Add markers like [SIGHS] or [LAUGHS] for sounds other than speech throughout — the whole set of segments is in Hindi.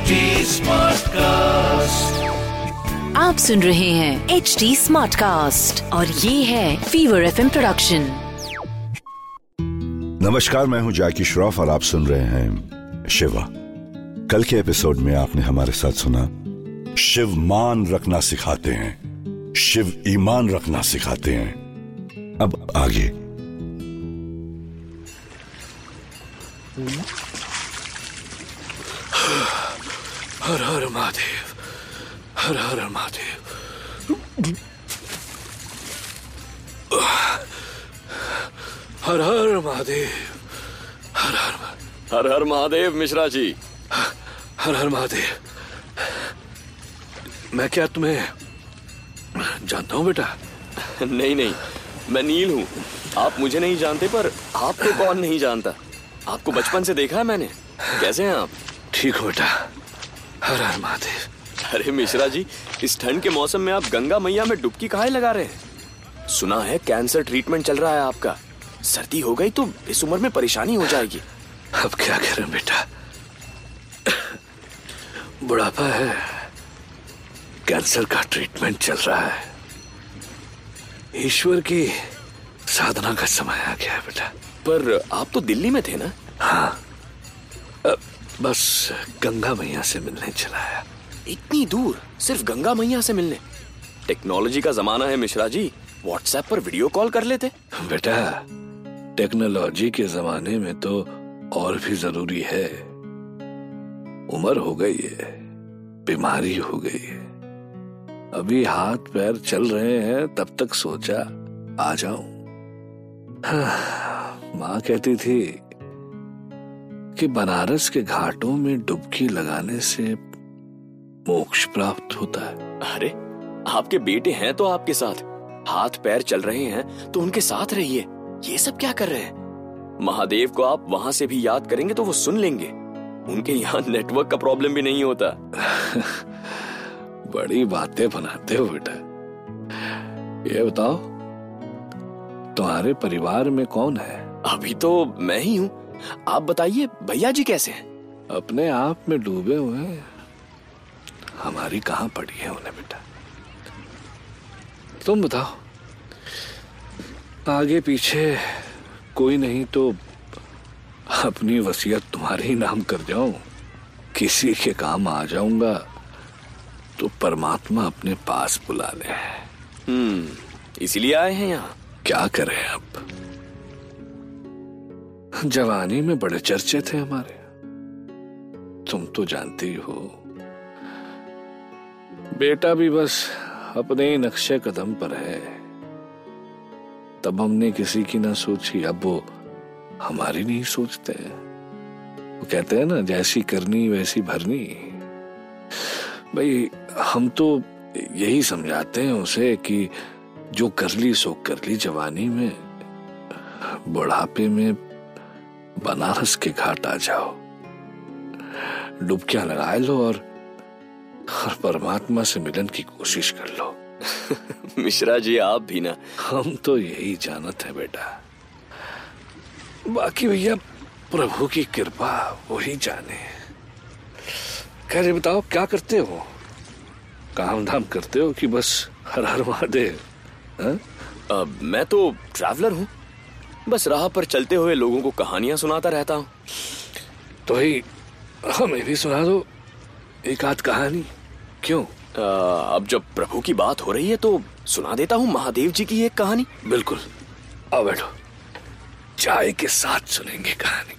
HD Smartcast. आप सुन रहे हैं एच डी स्मार्ट कास्ट और ये है फीवर एफ़ प्रोडक्शन नमस्कार मैं हूँ जैकी श्रॉफ और आप सुन रहे हैं शिवा। कल के एपिसोड में आपने हमारे साथ सुना शिव मान रखना सिखाते हैं शिव ईमान रखना सिखाते हैं। अब आगे। हर हर महादेव हर हर महादेव। हर हर महादेव हर हर हर हर महादेव मिश्रा जी। हर हर महादेव। मैं क्या तुम्हें जानता हूँ बेटा? नहीं नहीं मैं नील हूँ। आप मुझे नहीं जानते पर आपको कौन नहीं जानता? आपको बचपन से देखा है मैंने? कैसे हैं आप? ठीक हो बेटा। हर हर महादेव। अरे मिश्रा जी इस ठंड के मौसम में आप गंगा मैया में डुबकी कहा लगा रहे हैं? सुना है कैंसर ट्रीटमेंट चल रहा है आपका। सर्दी हो गई तो इस उम्र में परेशानी हो जाएगी। अब क्या करें बेटा? बुढ़ापा है। कैंसर का ट्रीटमेंट चल रहा है। ईश्वर की साधना का समय आ गया है बेटा। पर आप तो दिल्ली में थे ना? हाँ। अब बस गंगा मैया से मिलने चला है इतनी दूर? सिर्फ़ गंगा मैया से मिलने? टेक्नोलॉजी का जमाना है मिश्रा जी। व्हाट्सएप पर वीडियो कॉल कर लेते। बेटा टेक्नोलॉजी के जमाने में तो और भी ज़रूरी है। उम्र हो गई है बीमारी हो गई है। अभी हाथ पैर चल रहे हैं तब तक सोचा आ जाऊँ। हाँ, माँ कहती थी कि बनारस के घाटों में डुबकी लगाने से मोक्ष प्राप्त होता है। अरे आपके बेटे हैं तो आपके साथ। हाथ पैर चल रहे हैं तो उनके साथ रहिए। ये सब क्या कर रहे हैं? महादेव को आप वहाँ से भी याद करेंगे तो वो सुन लेंगे। उनके यहाँ नेटवर्क का प्रॉब्लम भी नहीं होता। [LAUGHS] बड़ी बातें बनाते हो बेटा। ये बताओ तुम्हारे परिवार में कौन है? अभी तो मैं ही हूँ। आप बताइए भैया जी कैसे हैं? अपने आप में डूबे हुए हैं। हमारी कहाँ पड़ी है उन्हें बेटा? तुम बताओ। आगे पीछे कोई नहीं तो अपनी वसीयत तुम्हारे ही नाम कर जाऊँ। किसी के काम आ जाऊँगा तो परमात्मा अपने पास बुला ले। हम्म इसीलिए आए हैं यहाँ। क्या करें अब? जवानी में बड़े चर्चे थे हमारे। तुम तो जानती ही बेटा भी बस अपने ही नक्शे कदम पर है। तब हमने किसी की ना सोची, अब वो हमारी नहीं सोचते। वो कहते हैं ना, जैसी करनी, वैसी भरनी। भाई, हम तो यही समझाते हैं उसे कि जो कर ली, सो कर ली जवानी में। बुढ़ापे में बनारस के घाट आ जाओ। डुबकियाँ लगा लो और, हर परमात्मा से मिलन की कोशिश कर लो। [LAUGHS] मिश्रा जी आप भी ना। हम तो यही जानत है बेटा। बाकी भैया प्रभु की कृपा वही जाने। कह रहे बताओ क्या करते हो? काम धाम करते हो कि बस हर हर महादेव? हाँ? अब मैं तो ट्रैवलर हूँ। बस राह पर चलते हुए लोगों को कहानियाँ सुनाता रहता हूँ। तो भाई हमें भी सुना दो। एक आध कहानी। क्यों? आ, अब जब प्रभु की बात हो रही है तो सुना देता हूँ महादेव जी की एक कहानी। बिल्कुल। आओ बैठो। चाय के साथ सुनेंगे कहानी।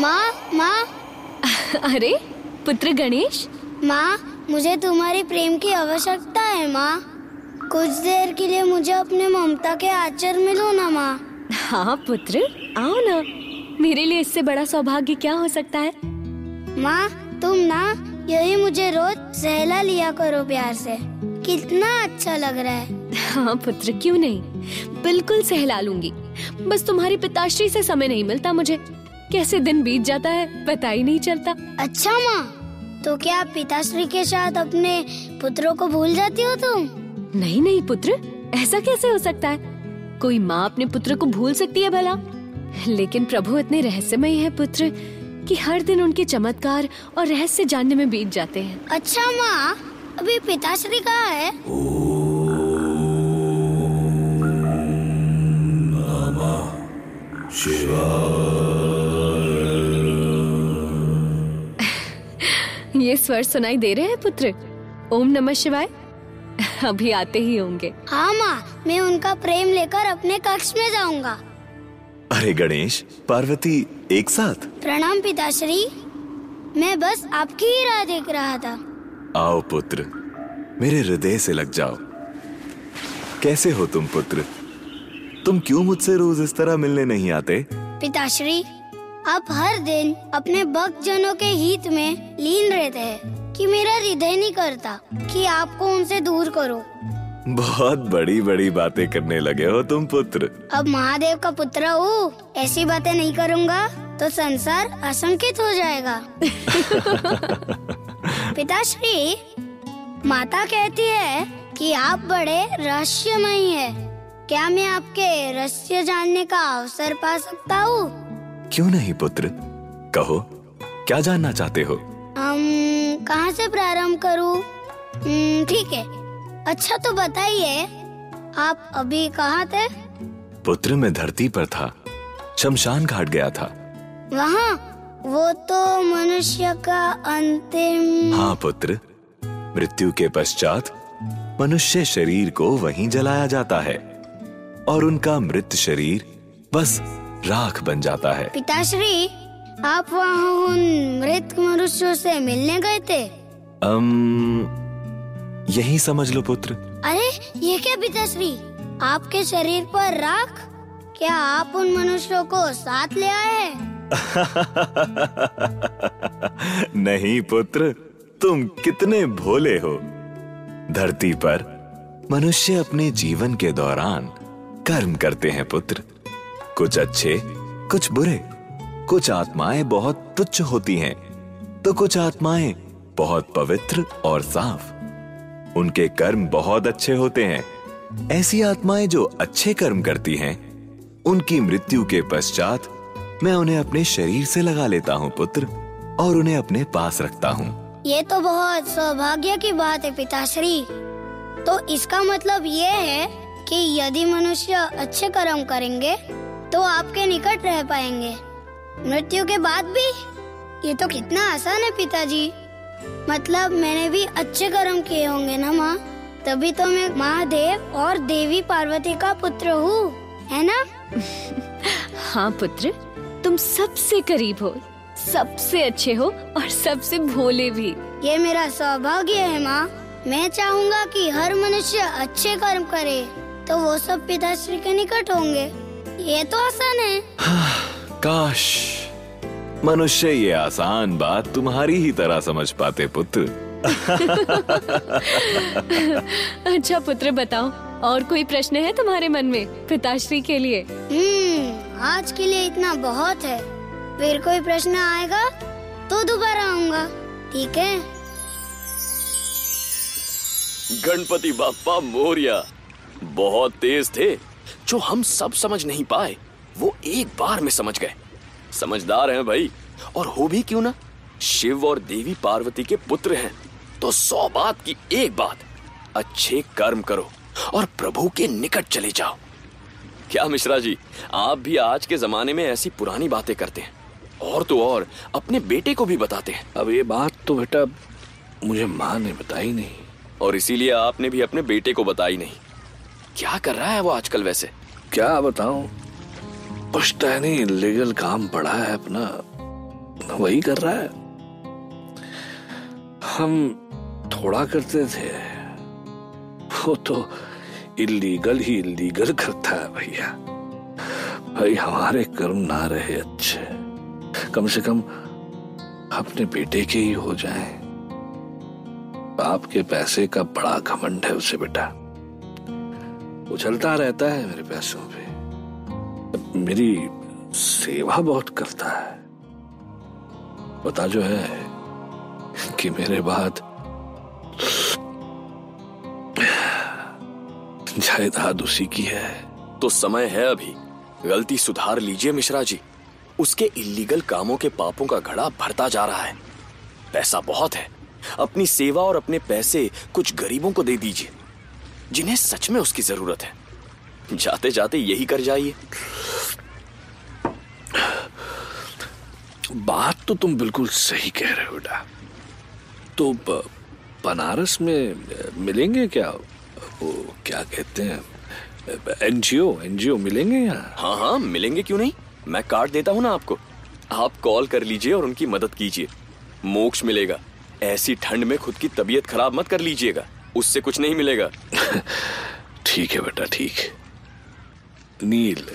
माँ माँ। अरे पुत्र गणेश? माँ मुझे तुम्हारे प्रेम की आवश्यकता है माँ। कुछ देर के लिए मुझे अपने ममता के आचर मिलो ना माँ। हाँ पुत्र आओ ना। मेरे लिए इससे बड़ा सौभाग्य क्या हो सकता है? माँ तुम ना यही मुझे रोज सहला लिया करो प्यार से। कितना अच्छा लग रहा है। हाँ पुत्र क्यों नहीं? बिल्कुल सहला लूँगी। बस तुम्हारी पिताश्री से समय नहीं मिलता मुझे। कैसे दिन बीत जाता है पता ही नहीं चलता। अच्छा माँ तो क्या पिताश्री के साथ अपने पुत्रों को भूल जाती हो तुम? नहीं नहीं पुत्र ऐसा कैसे हो सकता है? कोई माँ अपने पुत्र को भूल सकती है भला? लेकिन प्रभु इतने रहस्यमय है पुत्र कि हर दिन उनके चमत्कार और रहस्य जानने में बीत जाते हैं। अच्छा माँ अभी पिताश्री कहाँ है? ये स्वर सुनाई दे रहे हैं पुत्र? ओम नमः शिवाय। [LAUGHS] अभी आते ही होंगे। हाँ माँ मैं उनका प्रेम लेकर अपने कक्ष में जाऊँगा। अरे गणेश पार्वती एक साथ? प्रणाम पिताश्री। मैं बस आपकी ही राह देख रहा था। आओ पुत्र मेरे हृदय से लग जाओ। कैसे हो तुम पुत्र? तुम क्यों मुझसे रोज इस तरह मिलने नहीं आते? पिताश्री आप हर दिन अपने भक्त जनों के हित में लीन रहते हैं। कि मेरा हृदय नहीं करता कि आपको उनसे दूर करो। बहुत बड़ी बड़ी बातें करने लगे हो तुम पुत्र। अब महादेव का पुत्र हूँ ऐसी बातें नहीं करूँगा तो संसार असंकित हो जाएगा। [LAUGHS] पिताश्री माता कहती है कि आप बड़े रहस्यमयी है। क्या मैं आपके रहस्य जानने का अवसर पा सकता हूँ? क्यों नहीं पुत्र? कहो क्या जानना चाहते हो? हम कहाँ से प्रारंभ करूँ? हम्म, ठीक है। अच्छा तो बताइए आप अभी कहाँ थे? पुत्र मैं धरती पर था शमशान घाट गया था। वहाँ? वो तो मनुष्य का अंतिम हाँ पुत्र मृत्यु के पश्चात मनुष्य शरीर को वहीं जलाया जाता है और उनका मृत शरीर बस राख बन जाता है। पिताश्री आप वहाँ उन मृत मनुष्यों से मिलने गए थे? अम यही समझ लो पुत्र। अरे ये क्या पिताश्री आपके शरीर पर राख? क्या आप उन मनुष्यों को साथ ले आए हैं? [LAUGHS] नहीं पुत्र तुम कितने भोले हो। धरती पर मनुष्य अपने जीवन के दौरान कर्म करते हैं पुत्र। कुछ अच्छे कुछ बुरे। कुछ आत्माएँ बहुत तुच्छ होती हैं तो कुछ आत्माएँ बहुत पवित्र और साफ़। उनके कर्म बहुत अच्छे होते हैं। ऐसी आत्माएँ जो अच्छे कर्म करती हैं, उनकी मृत्यु के पश्चात मैं उन्हें अपने शरीर से लगा लेता हूँ, पुत्र, और उन्हें अपने पास रखता हूँ। ये तो बहुत सौभाग्य की बात है, पिताश्री। तो इसका मतलब ये है कि यदि मनुष्य अच्छे कर्म करेंगे तो आपके निकट रह पाएँगे। मृत्यु के बाद भी? ये तो कितना आसान है पिताजी। मतलब मैंने भी अच्छे कर्म किए होंगे ना माँ? तभी तो मैं महादेव और देवी पार्वती का पुत्र हूँ है ना? [LAUGHS] हाँ पुत्र तुम सबसे करीब हो सबसे अच्छे हो और सबसे भोले भी। ये मेरा सौभाग्य है माँ। मैं चाहूँगा कि हर मनुष्य अच्छे कर्म करे तो वो सब पिताश्री के निकट होंगे। ये तो आसान है। [SIGHS] [LAUGHS] काश मनुष्य ये आसान बात तुम्हारी ही तरह समझ पाते पुत्र। अच्छा पुत्र बताओ और कोई प्रश्न है तुम्हारे मन में पिताश्री के लिए? हम्म आज के लिए इतना बहुत है। फिर कोई प्रश्न आएगा तो दोबारा आऊँगा ठीक है? गणपति बाप्पा मोरिया बहुत तेज थे जो हम सब समझ नहीं पाए। वो एक बार में समझ गए। समझदार हैं भाई। और हो भी क्यों ना? शिव और देवी पार्वती के पुत्र हैं तो सौ बात की एक बात अच्छे कर्म करो और प्रभु के निकट चले जाओ। क्या मिश्रा जी आप भी आज के जमाने में ऐसी पुरानी बातें करते हैं और तो और अपने बेटे को भी बताते हैं। अब ये बात तो बेटा मुझे माँ ने बताई नहीं। और इसीलिए आपने भी अपने बेटे को बताई नहीं। क्या कर रहा है वो आजकल वैसे? क्या बताऊँ? पुश्तैनी लीगल काम पड़ा है अपना। वही कर रहा है। हम थोड़ा करते थे। वो तो इलीगल ही इलीगल करता है भैया। भाई, हमारे कर्म ना रहे अच्छे। कम से कम अपने बेटे के ही हो जाएँ। बाप के पैसे का बड़ा घमंड है उसे बेटा। उछलता रहता है मेरे पैसों पे। मेरी सेवा बहुत करता है। पता जो है कि मेरे बाद जायदाद उसी की है। तो समय है अभी। गलती सुधार लीजिए मिश्रा जी। उसके इलीगल कामों के पापों का घड़ा भरता जा रहा है। पैसा बहुत है। अपनी सेवा और अपने पैसे कुछ गरीबों को दे दीजिए। जिन्हें सच में उसकी ज़रूरत है। जाते जाते यही कर जाइए। बात तो तुम बिल्कुल सही कह रहे हो बेटा तो बनारस में मिलेंगे क्या? वो क्या कहते हैं? एनजीओ एनजीओ मिलेंगे यहाँ हाँ हाँ मिलेंगे क्यों नहीं? मैं कार्ड देता हूँ ना आपको। आप कॉल कर लीजिए और उनकी मदद कीजिए। मोक्ष मिलेगा। ऐसी ठंड में खुद की तबीयत खराब मत कर लीजिएगा। उससे कुछ नहीं मिलेगा। [LAUGHS] ठीक है बेटा ठीक। नील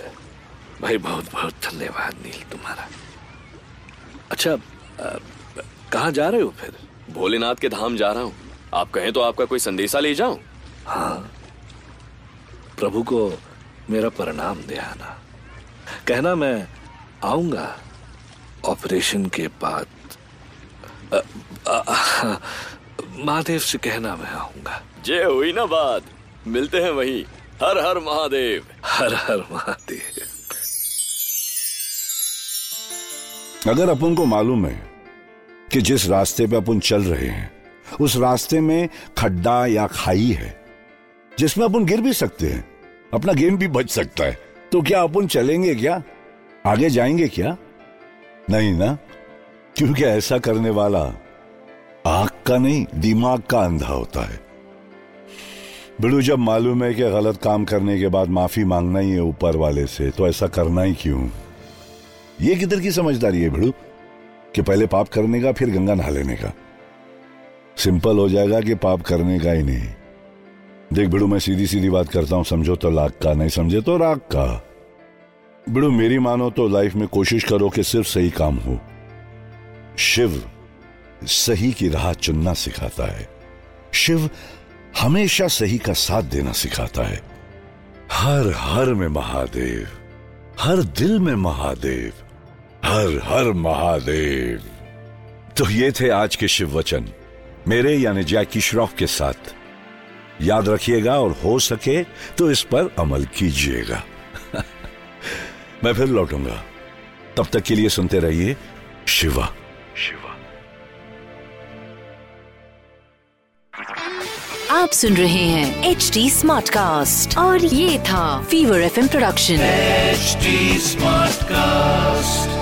भाई बहुत बहुत धन्यवाद नील तुम्हारा। अच्छा कहाँ जा रहे हो फिर? भोलेनाथ के धाम जा रहा हूँ। आप कहें तो आपका कोई संदेशा ले जाऊँ? प्रभु को मेरा प्रणाम दे आना कहना मैं आऊँगा ऑपरेशन के बाद। महादेव से कहना मैं आऊँगा। जे हुई ना बात। मिलते हैं वहीं। हर हर महादेव। हर हर महादेव। अगर अपन को मालूम है कि जिस रास्ते पे अपन चल रहे हैं, उस रास्ते में खड्डा या खाई है, जिसमें अपन गिर भी सकते हैं, अपना गेम भी बच सकता है तो क्या अपन चलेंगे क्या? आगे जाएँगे क्या? नहीं ना, क्योंकि ऐसा करने वाला आँख का नहीं, दिमाग का अंधा होता है। बिड़ू, जब मालूम है कि गलत काम करने के बाद माफ़ी मांगना ही है ऊपर वाले से तो ऐसा करना ही क्यों? ये किधर की समझदारी है भिड़ू? कि पहले पाप करने का, फिर गंगा नहा लेने का। सिंपल हो जाएगा कि पाप करने का ही नहीं। देख बिड़ू मैं सीधी सीधी बात करता हूँ, समझो तो लाख का, नहीं समझे तो राग का। बिड़ू मेरी मानो तो लाइफ में कोशिश करो कि सिर्फ़ सही काम हो। शिव सही की राह चुनना सिखाता है। शिव हमेशा सही का साथ देना सिखाता है। हर हर में महादेव, हर दिल में महादेव। हर हर महादेव। तो ये थे आज के शिव वचन। मेरे यानी जैकी श्रॉफ के साथ। याद रखिएगा और हो सके तो इस पर अमल कीजिएगा। [LAUGHS] मैं फिर लौटूँगा। तब तक के लिए सुनते रहिए शिवा। शिवा। आप सुन रहे हैं एच डी स्मार्ट कास्ट और ये था fever FM production H smart Smartcast.